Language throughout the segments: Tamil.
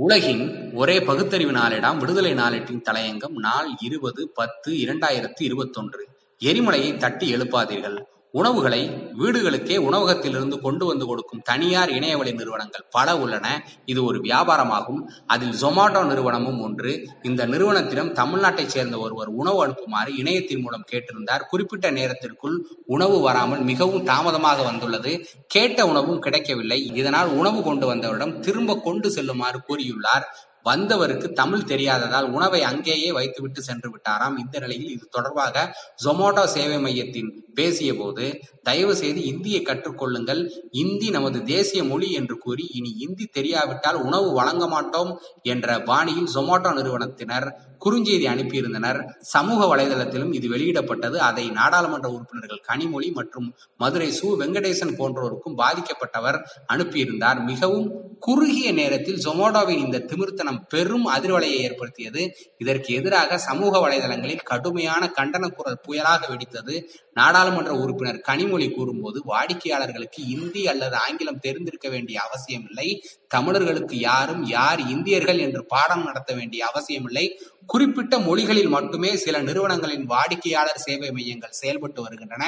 உலகின் ஒரே பகுத்தறிவு நாளிடம் விடுதலை நாளேட்டின் தலையங்கம் நாள் இருபது பத்து இரண்டாயிரத்தி இருபத்தொன்று. எரிமலையை தட்டி எழுப்பாதீர்கள். உணவுகளை வீடுகளுக்கே உணவகத்திலிருந்து கொண்டு வந்து கொடுக்கும் தனியார் இணையவழி நிறுவனங்கள் பல உள்ளன. இது ஒரு வியாபாரமாகும். அதில் ஜொமாட்டோ நிறுவனமும் ஒன்று. இந்த நிறுவனத்திடம் தமிழ்நாட்டைச் சேர்ந்த ஒருவர் உணவு அனுப்புமாறு இணையத்தின் மூலம் கேட்டிருந்தார். குறிப்பிட்ட நேரத்திற்குள் உணவு வராமல் மிகவும் தாமதமாக வந்துள்ளது. கேட்ட உணவும் கிடைக்கவில்லை. இதனால் உணவு கொண்டு வந்தவரிடம் திரும்ப கொண்டு செல்லுமாறு கூறியுள்ளார். வந்தவருக்கு தமிழ் தெரியாததால் உணவை அங்கேயே வைத்துவிட்டு சென்று விட்டாராம். இந்த நிலையில் இது தொடர்பாக ஜொமோட்டோ சேவை மையத்தின் பேசிய போது தயவு செய்து இந்தியை கற்றுக்கொள்ளுங்கள். இந்தி நமது தேசிய மொழி என்று கூறி இனி இந்தி தெரியாவிட்டால் உணவு வழங்க மாட்டோம் என்ற பாணியில் ஜொமோட்டோ நிறுவனத்தினர் குறுஞ்செய்தி அனுப்பியிருந்தனர். சமூக வலைதளத்திலும் இது வெளியிடப்பட்டது. அதை நாடாளுமன்ற உறுப்பினர்கள் கனிமொழி மற்றும் மதுரை சு. வெங்கடேசன் போன்றோருக்கும் பாதிக்கப்பட்டவர் அனுப்பியிருந்தார். மிகவும் குறுகிய நேரத்தில் ஜொமோட்டோவின் இந்த திமிர்த்தனம் பெரும் அதிர்வலையை ஏற்படுத்தியது. இதற்கு எதிராக சமூக வலைதளங்களில் கடுமையான கண்டன குரல் புயலாக வெடித்தது. நாடாளுமன்ற உறுப்பினர் கனிமொழி கூறும்போது வாடிக்கையாளர்களுக்கு இந்தி அல்லது ஆங்கிலம் தெரிந்திருக்க வேண்டிய அவசியமில்லை. தமிழர்களுக்கு யாரும் யார் இந்தியர்கள் என்று பாடம் நடத்த வேண்டிய அவசியமில்லை. குறிப்பிட்ட மொழிகளில் மட்டுமே சில நிறுவனங்களின் வாடிக்கையாளர் சேவை மையங்கள் செயல்பட்டு வருகின்றன.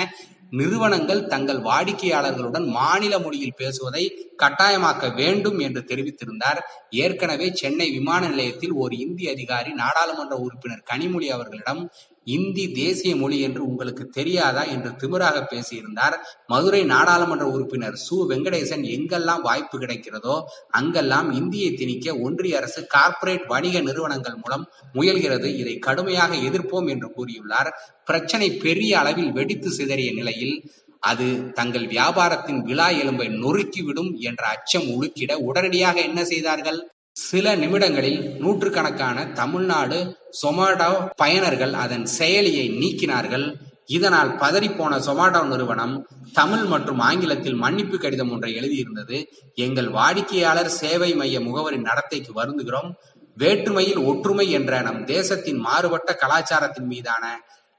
நிறுவனங்கள் தங்கள் வாடிக்கையாளர்களுடன் மாநில மொழியில் பேசுவதை கட்டாயமாக்க வேண்டும் என்று தெரிவித்திருந்தார். ஏற்கனவே சென்னை விமான நிலையத்தில் ஒரு இந்தி அதிகாரி நாடாளுமன்ற உறுப்பினர் கனிமொழி அவர்களிடம் இந்தி தேசிய மொழி என்று உங்களுக்கு தெரியாதா என்று திமிராக பேசியிருந்தார். மதுரை நாடாளுமன்ற உறுப்பினர் சு. வெங்கடேசன் எங்கெல்லாம் வாய்ப்பு கிடைக்கிறதோ அங்கெல்லாம் இந்தியை திணிக்க ஒன்றிய அரசு கார்ப்பரேட் வணிக நிறுவனங்கள் மூலம் முயல்கிறது. இதை கடுமையாக எதிர்ப்போம் என்று கூறியுள்ளார். பிரச்சனை பெரிய அளவில் வெடித்து சிதறிய நிலையில் அது தங்கள் வியாபாரத்தின் விழா எலும்பை நொறுக்கிவிடும் என்ற அச்சம் உழுக்கிட உடனடியாக என்ன செய்தார்கள்? சில நிமிடங்களில் நூற்றுக்கணக்கான தமிழ்நாடு சொமாட்டோ பயனர்கள் அதன் செயலியை நீக்கினார்கள். இதனால் பதறிப்போன சொமாட்டோ நிறுவனம் தமிழ் மற்றும் ஆங்கிலத்தில் மன்னிப்பு கடிதம் ஒன்றை எழுதியிருந்தது. எங்கள் வாடிக்கையாளர் சேவை மைய முகவரி நடத்தைக்கு வருந்துகிறோம். வேற்றுமையில் ஒற்றுமை என்ற நம் தேசத்தின் மாறுபட்ட கலாச்சாரத்தின் மீதான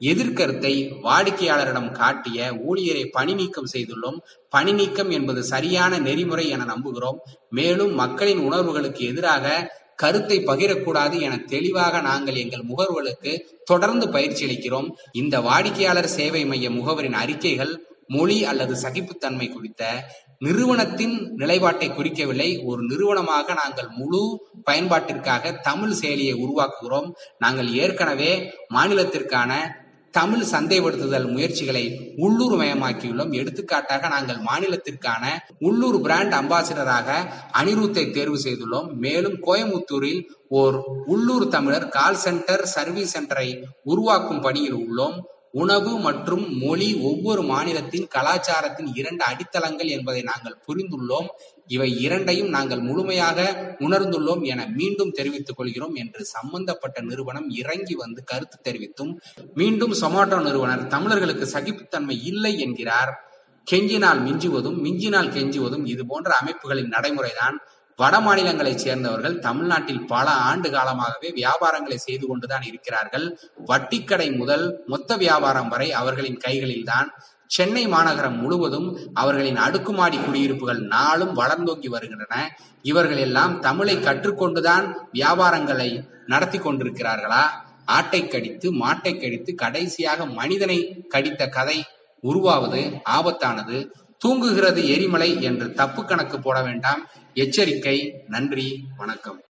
எதிர்கருத்தை வாடிக்கையாளரிடம் காட்டிய ஊழியரை பணி நீக்கம் செய்துள்ளோம். பணி நீக்கம் என்பது சரியான நெறிமுறை என நம்புகிறோம். மேலும் மக்களின் உணர்வுகளுக்கு எதிராக கருத்தை பகிரக்கூடாது என தெளிவாக நாங்கள் எங்கள் முகர்வுகளுக்கு தொடர்ந்து பயிற்சி அளிக்கிறோம். இந்த வாடிக்கையாளர் சேவை மைய முகவரின் அறிக்கைகள் மொழி அல்லது சகிப்புத்தன்மை குறித்த நிறுவனத்தின் நிலைப்பாட்டை குறிக்கவில்லை. ஒரு நிறுவனமாக நாங்கள் முழு பயன்பாட்டிற்காக தமிழ் செயலியை உருவாக்குகிறோம். நாங்கள் ஏற்கனவே மாநிலத்திற்கான தமிழ் சந்தைப்படுத்துதல் முயற்சிகளை உள்ளூர் மயமாக்கியுள்ளோம். எடுத்துக்காட்டாக நாங்கள் மாநிலத்திற்கான உள்ளூர் பிராண்ட் அம்பாசிடராக அனிருத்தை தேர்வு செய்துள்ளோம். மேலும் கோயமுத்தூரில் ஓர் உள்ளூர் தமிழர் கால் சென்டர் சர்வீஸ் சென்டரை உருவாக்கும் பணியில் உள்ளோம். உணவு மற்றும் மொழி ஒவ்வொரு மாநிலத்தின் கலாச்சாரத்தின் இரண்டு அடித்தளங்கள் என்பதை நாங்கள் புரிந்துள்ளோம். இவை இரண்டையும் நாங்கள் முழுமையாக உணர்ந்துள்ளோம் என மீண்டும் தெரிவித்துக் கொள்கிறோம் என்று சம்பந்தப்பட்ட நிறுவனம் இறங்கி வந்து கருத்து தெரிவித்தும். மீண்டும் சொமாட்டோ நிறுவனர் தமிழர்களுக்கு சகிப்புத்தன்மை இல்லை என்கிறார். கெஞ்சினால் மிஞ்சுவதும் மிஞ்சினால் கெஞ்சுவதும் இது போன்ற அமைப்புகளின் நடைமுறைதான். வட மாநிலங்களைச் சேர்ந்தவர்கள் தமிழ்நாட்டில் பல ஆண்டு காலமாகவே வியாபாரங்களை செய்து கொண்டுதான் இருக்கிறார்கள். வட்டிக்கடை முதல் மொத்த வியாபாரம் வரை அவர்களின் கைகளில்தான். சென்னை மாநகரம் முழுவதும் அவர்களின் அடுக்குமாடி குடியிருப்புகள் நாளும் வளர்ந்தோங்கி வருகின்றன. இவர்கள் எல்லாம் தமிழை கற்றுக்கொண்டுதான் வியாபாரங்களை நடத்தி கொண்டிருக்கிறார்களா? ஆட்டை கடித்து மாட்டை கடித்து கடைசியாக மனிதனை கடித்த கதை உருவாவது ஆபத்தானது. தூங்குகிறது எரிமலை என்று தப்பு கணக்கு போட வேண்டாம். எச்சரிக்கை நன்றி வணக்கம்.